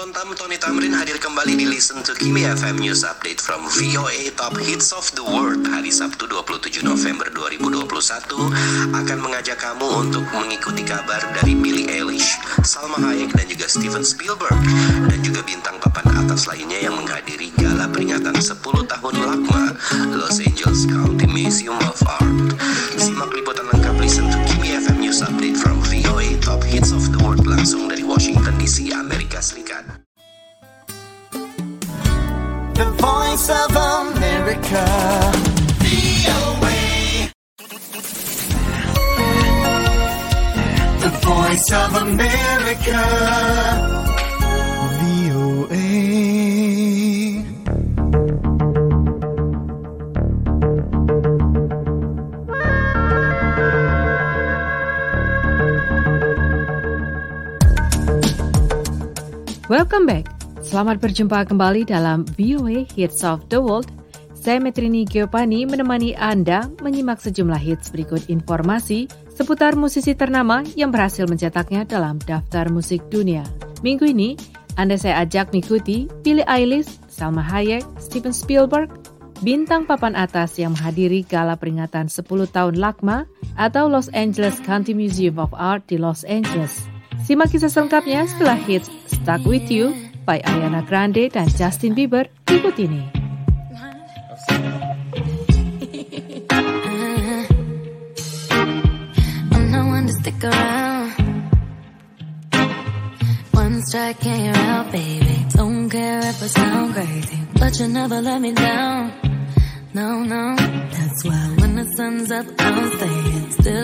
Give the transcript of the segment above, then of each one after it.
Tontam Tony Tamrin hadir kembali di Listen to Kimi FM News Update from VOA Top Hits of the World hari Sabtu 27 November 2021 akan mengajak kamu untuk mengikuti kabar dari Billie Eilish, Salma Hayek dan juga Steven Spielberg dan juga bintang papan atas lainnya yang menghadiri gala peringatan 10 tahun LACMA Los Angeles County Museum of Art. Simak liputan lengkap Listen to Kimi FM News Update from VOA Top Hits of the World langsung dari Washington DC, Amerika Serikat. Voice of America. The voice of America. VOA. Welcome back. Selamat berjumpa kembali dalam VOA Hits of the World. Saya Metrini Giopani menemani Anda menyimak sejumlah hits berikut informasi seputar musisi ternama yang berhasil mencetaknya dalam daftar musik dunia. Minggu ini, Anda saya ajak mengikuti Billie Eilish, Salma Hayek, Steven Spielberg, bintang papan atas yang menghadiri gala peringatan 10 tahun LACMA atau Los Angeles County Museum of Art di Los Angeles. Simak kisah selengkapnya setelah hits Stuck With You by Ariana Grande and Justin Bieber berikut ini. I'm not one to stick around. One strike and you're out, baby. Don't care if I sound crazy, but you never let me down. No, no, that's why when the sun's up, I'm staying. Still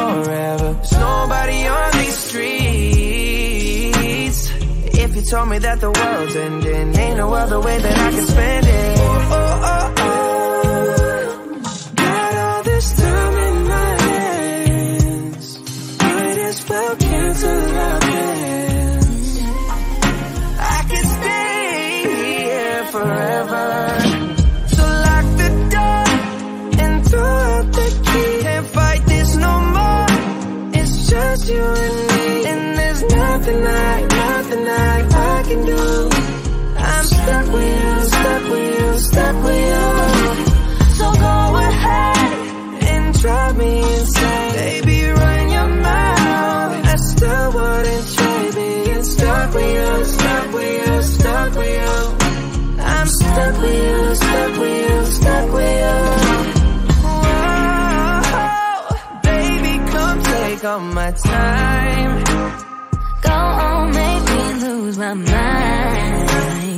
forever. There's nobody on these streets. If you told me that the world's ending, ain't no other way that I can spend it. Oh, oh, oh. With you, stuck with you, stuck with you. So go ahead and drive me insane, baby. Run your mouth. I still wouldn't trade being stuck with you, stuck with you, stuck with you. I'm stuck with you, stuck with you, stuck with you. Whoa, baby, come take all my time. Go on, make me lose my mind.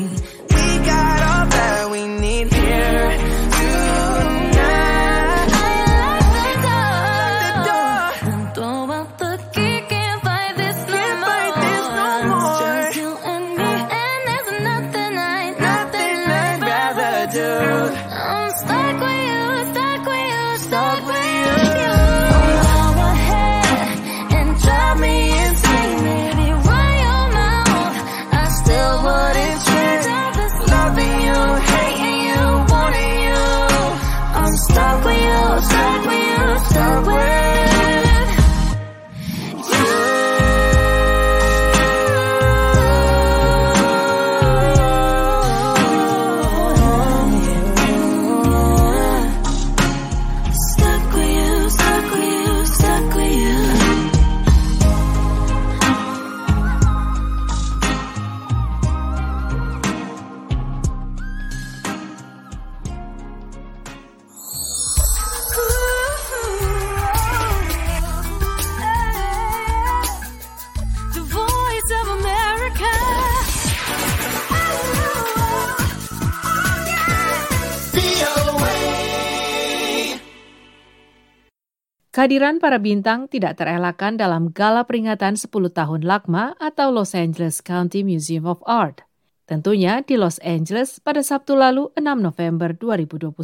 Kehadiran para bintang tidak terelakkan dalam gala peringatan 10 tahun LACMA atau Los Angeles County Museum of Art. Tentunya di Los Angeles pada Sabtu lalu 6 November 2021.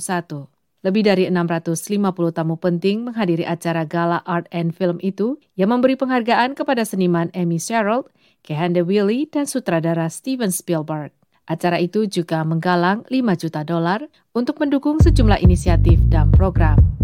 Lebih dari 650 tamu penting menghadiri acara Gala Art and Film itu yang memberi penghargaan kepada seniman Amy Sherrill, Kehande Willie, dan sutradara Steven Spielberg. Acara itu juga menggalang 5 juta dolar untuk mendukung sejumlah inisiatif dan program.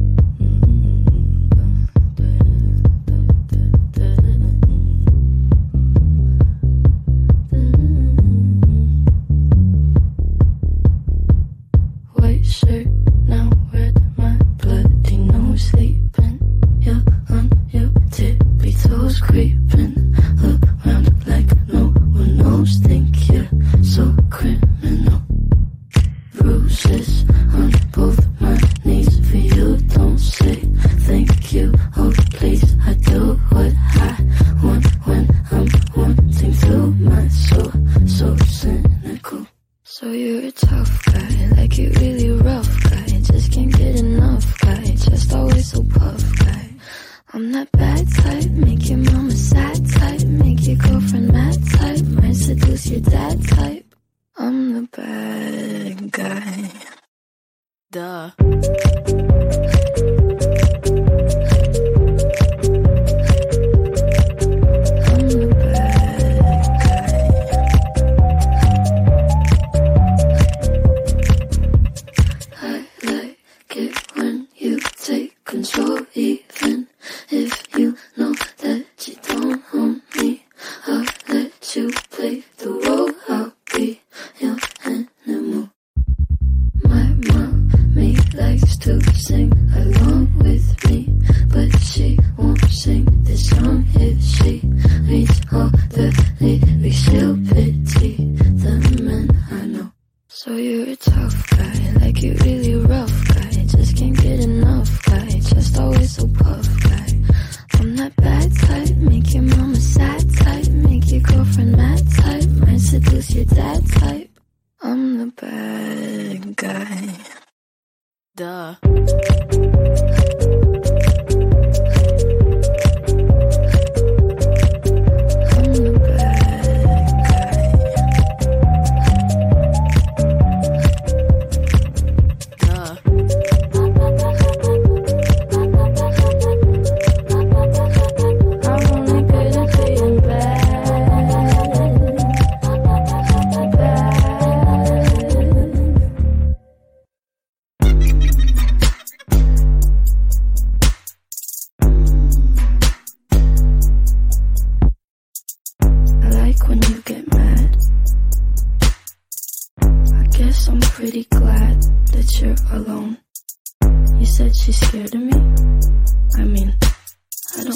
Might seduce your dad type. I'm the bad guy. Duh.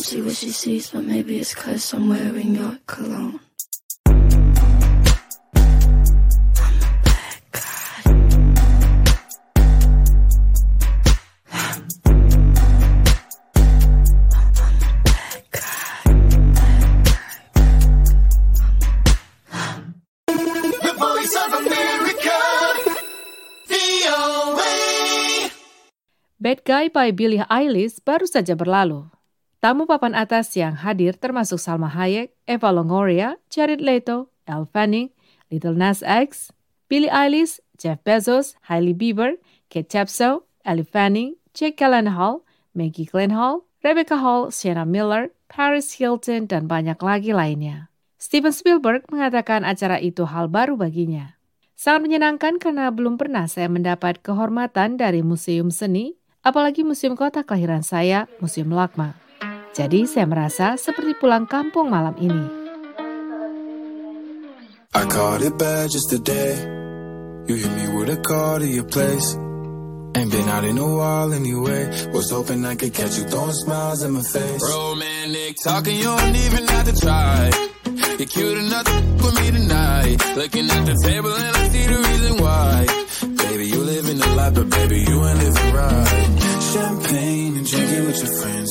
See what she sees, but maybe it's cause I'm wearing your cologne. Bad Guy by Billie Eilish baru saja berlalu. Tamu papan atas yang hadir termasuk Salma Hayek, Eva Longoria, Jared Leto, Elle Fanning, Little Nas X, Billie Eilish, Jeff Bezos, Hailey Bieber, Kate Chapshaw, Ellie Fanning, Jake Gyllenhaal, Maggie Gyllenhaal, Rebecca Hall, Sienna Miller, Paris Hilton, dan banyak lagi lainnya. Steven Spielberg mengatakan acara itu hal baru baginya. Sangat menyenangkan karena belum pernah saya mendapat kehormatan dari museum seni, apalagi museum kota kelahiran saya, Museum Lakma. Jadi saya merasa seperti pulang kampung malam ini. I caught it bad just today. You hit me with a call to your place. Ain't been out in a while anyway. Was hoping I could catch you throwing smiles in my face. Romantic talking, you don't even have to try. You're cute enough to f- with me tonight. Looking at the table and I see the reason why. Baby, you living the life, but baby, you ain't living right. Champagne and drinking with your friends.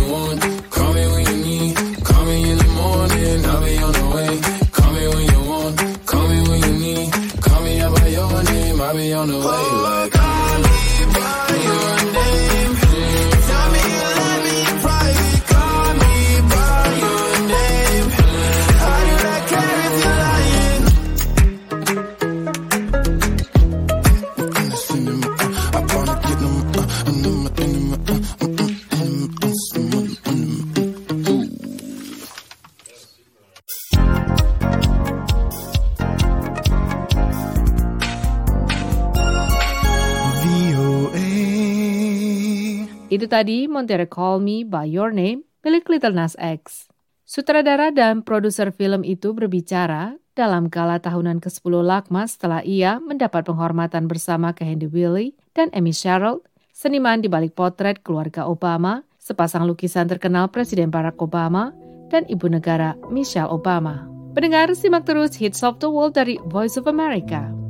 I'll be on the way. Like, tadi Montero Call Me By Your Name milik Little Nas X. Sutradara dan produser film itu berbicara dalam gala tahunan ke-10 Lakma setelah ia mendapat penghormatan bersama ke Handy Willie dan Amy Sherrill, seniman di balik potret keluarga Obama, sepasang lukisan terkenal Presiden Barack Obama, dan ibu negara Michelle Obama. Pendengar, simak terus Hits of the World dari Voice of America.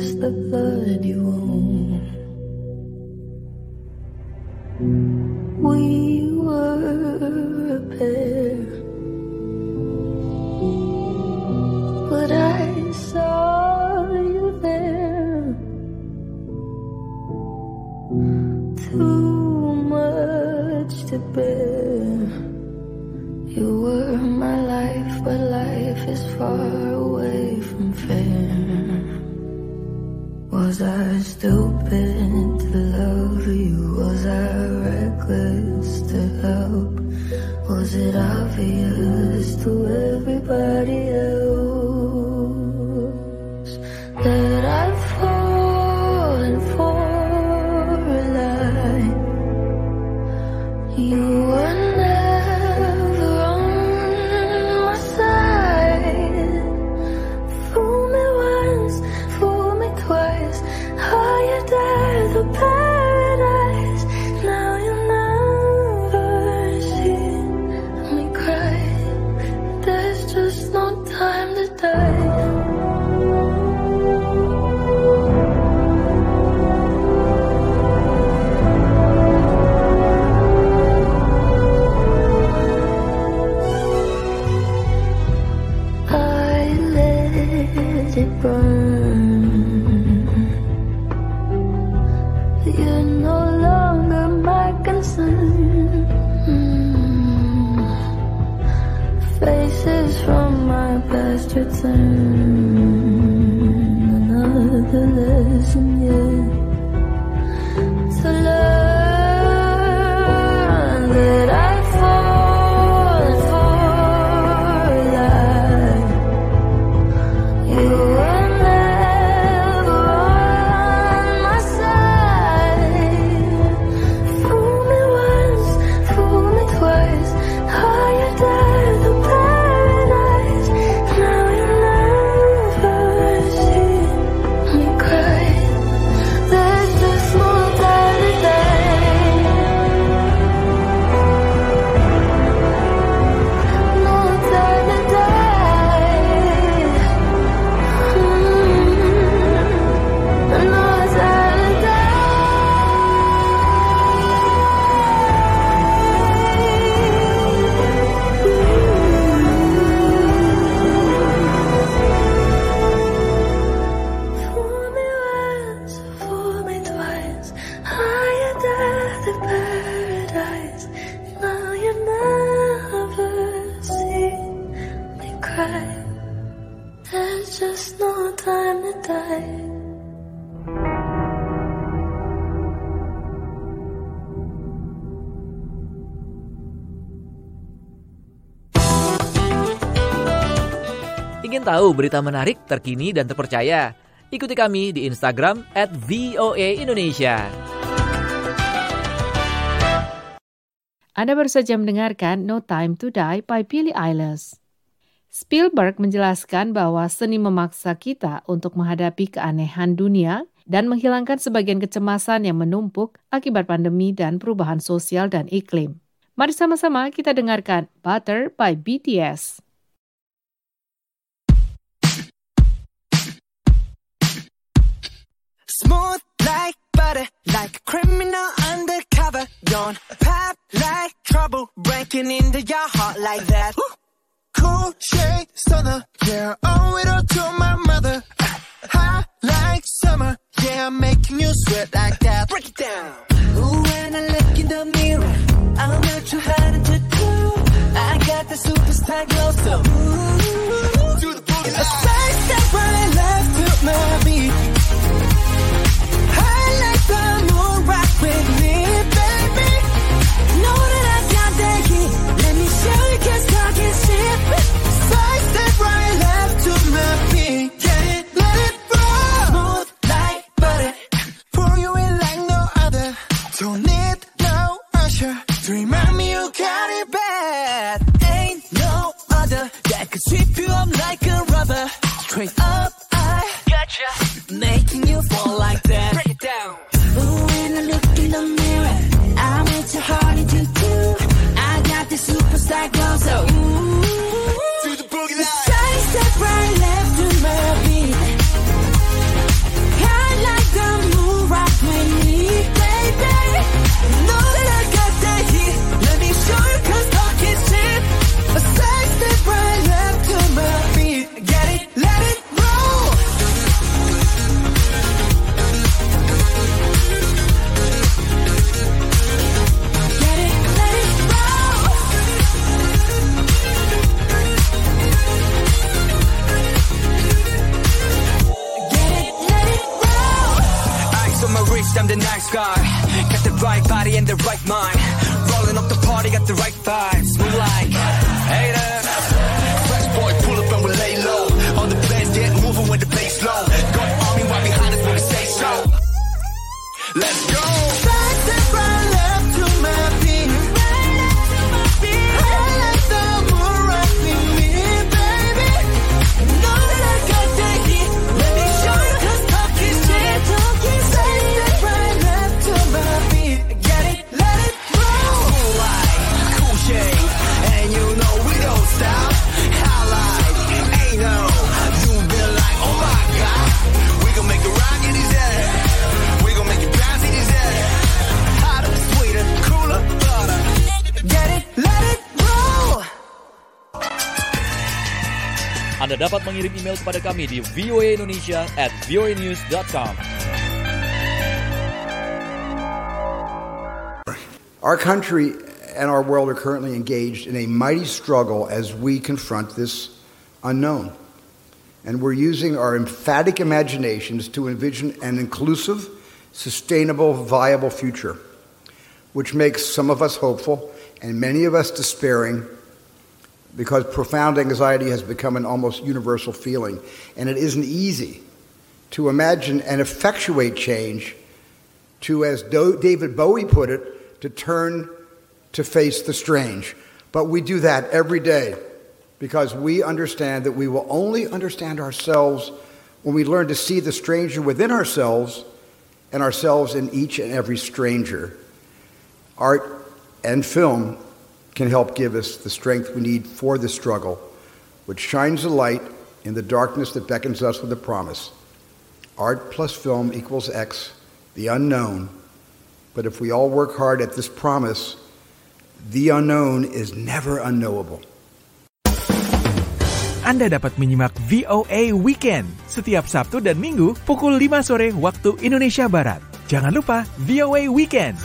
Is just the blood you own. We were a pair, but I saw you there. Too much to bear. You were my life, but life is far away I stupid to love you? Was I reckless to help? Was it obvious Ingin tahu berita menarik, terkini, dan terpercaya? Ikuti kami di Instagram at VOA Indonesia. Anda baru saja mendengarkan No Time to Die by Billie Eilish. Spielberg menjelaskan bahwa seni memaksa kita untuk menghadapi keanehan dunia dan menghilangkan sebagian kecemasan yang menumpuk akibat pandemi dan perubahan sosial dan iklim. Mari sama-sama kita dengarkan Butter by BTS. Smooth like butter, like a criminal undercover. Don't pop like trouble, breaking into your heart like that. Cool shade stunner, yeah, owe it all to my mother. Hot like summer, yeah, I'm making you sweat like that. Break it down. Ooh, when I look in the mirror, I'm not too hard to do. I got the superstar glow, so ooh, Do the boogie a side step right left to my mengirim email kepada kami di voaindonesia at voanews.com. Our country and our world are currently engaged in a mighty struggle as we confront this unknown. And we're using our emphatic imaginations to envision an inclusive, sustainable, viable future, which makes some of us hopeful and many of us despairing because profound anxiety has become an almost universal feeling. And it isn't easy to imagine and effectuate change to, as Do- David Bowie put it, to turn to face the strange. But we do that every day because we understand that we will only understand ourselves when we learn to see the stranger within ourselves and ourselves in each and every stranger. Art and film can help give us the strength we need for the struggle, which shines a light in the darkness that beckons us with a promise. Art plus film equals X, the unknown. But if we all work hard at this promise, the unknown is never unknowable. Anda dapat menyimak VOA Weekend setiap Sabtu dan Minggu pukul 5 sore waktu Indonesia Barat. Jangan lupa VOA Weekend.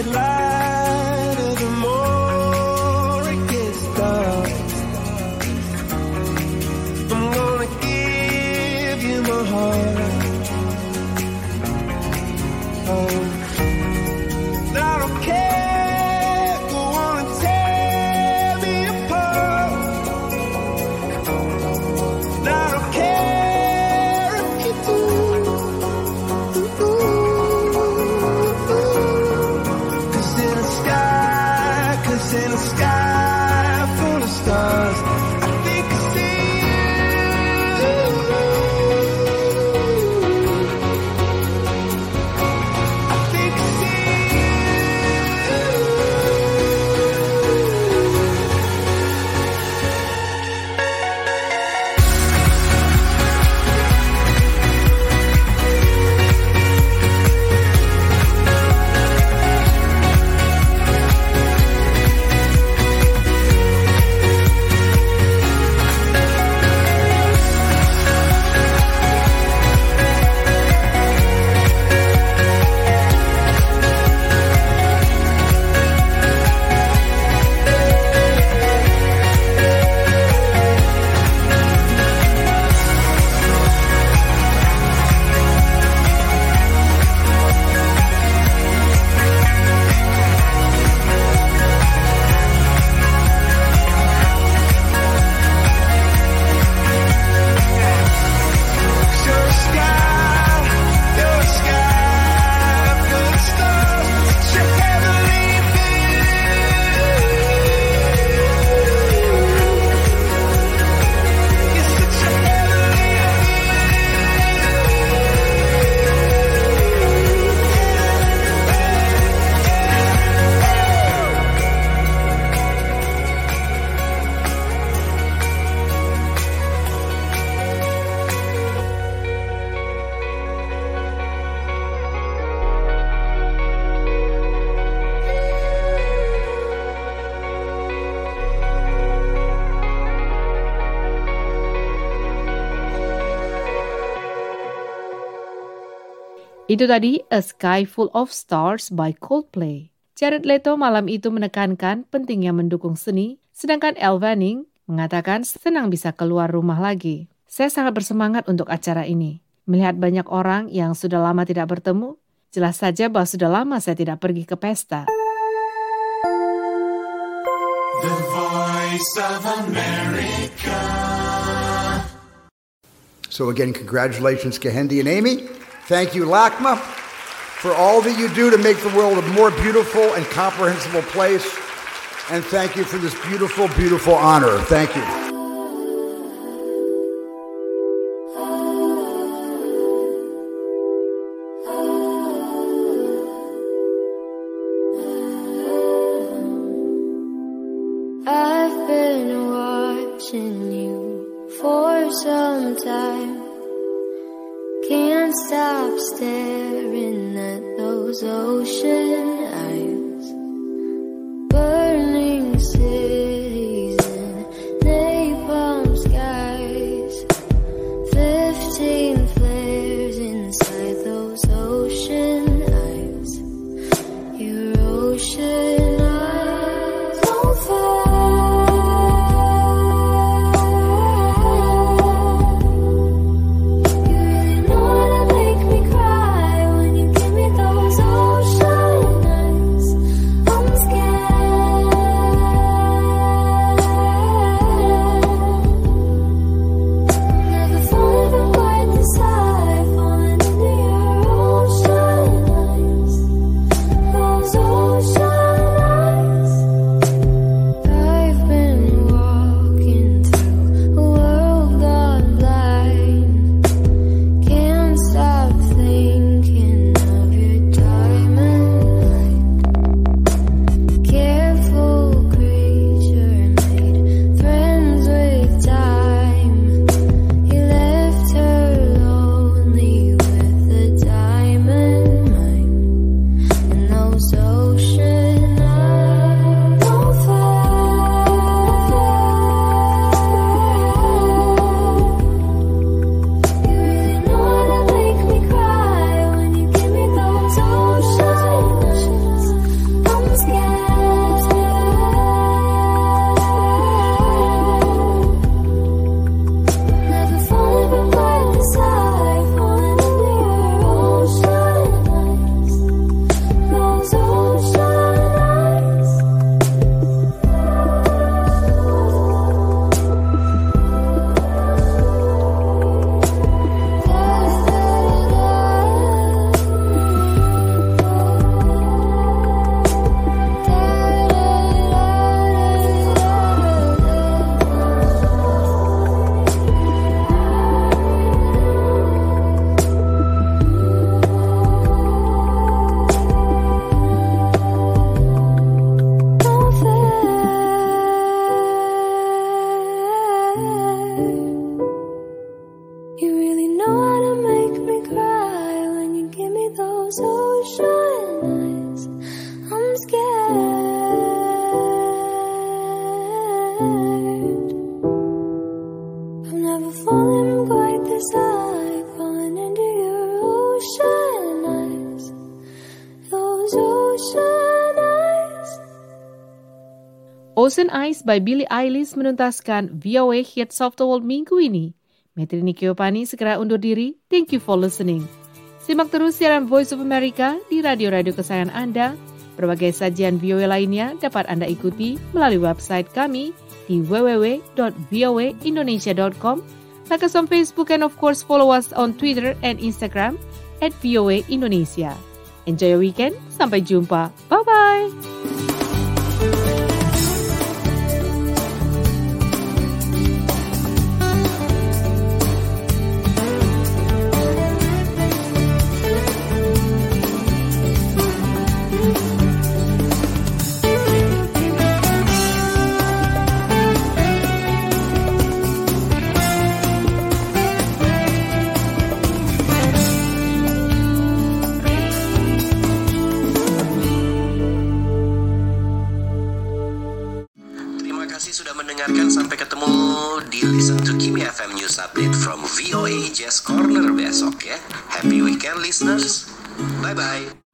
You Itu tadi A Sky Full of Stars by Coldplay. Jared Leto malam itu menekankan pentingnya mendukung seni, sedangkan Elle Fanning mengatakan senang bisa keluar rumah lagi. Saya sangat bersemangat untuk acara ini. Melihat banyak orang yang sudah lama tidak bertemu, jelas saja bahwa sudah lama saya tidak pergi ke pesta. The voice of America. So again, congratulations, Kehendi and Amy. Thank you, LACMA, for all that you do to make the world a more beautiful and comprehensible place. And thank you for this beautiful, beautiful honor. Thank you. Eyes by Billie Eilish menuntaskan VOA Hits of the World minggu ini. Metri Nikiopani segera undur diri. Thank you for listening. Simak terus siaran Voice of America di radio-radio kesayangan Anda. Berbagai sajian VOA lainnya dapat Anda ikuti melalui website kami di www.voaindonesia.com. Like us on Facebook and of course follow us on Twitter and Instagram at VOA Indonesia. Enjoy your weekend. Sampai jumpa. Bye-bye. Bye.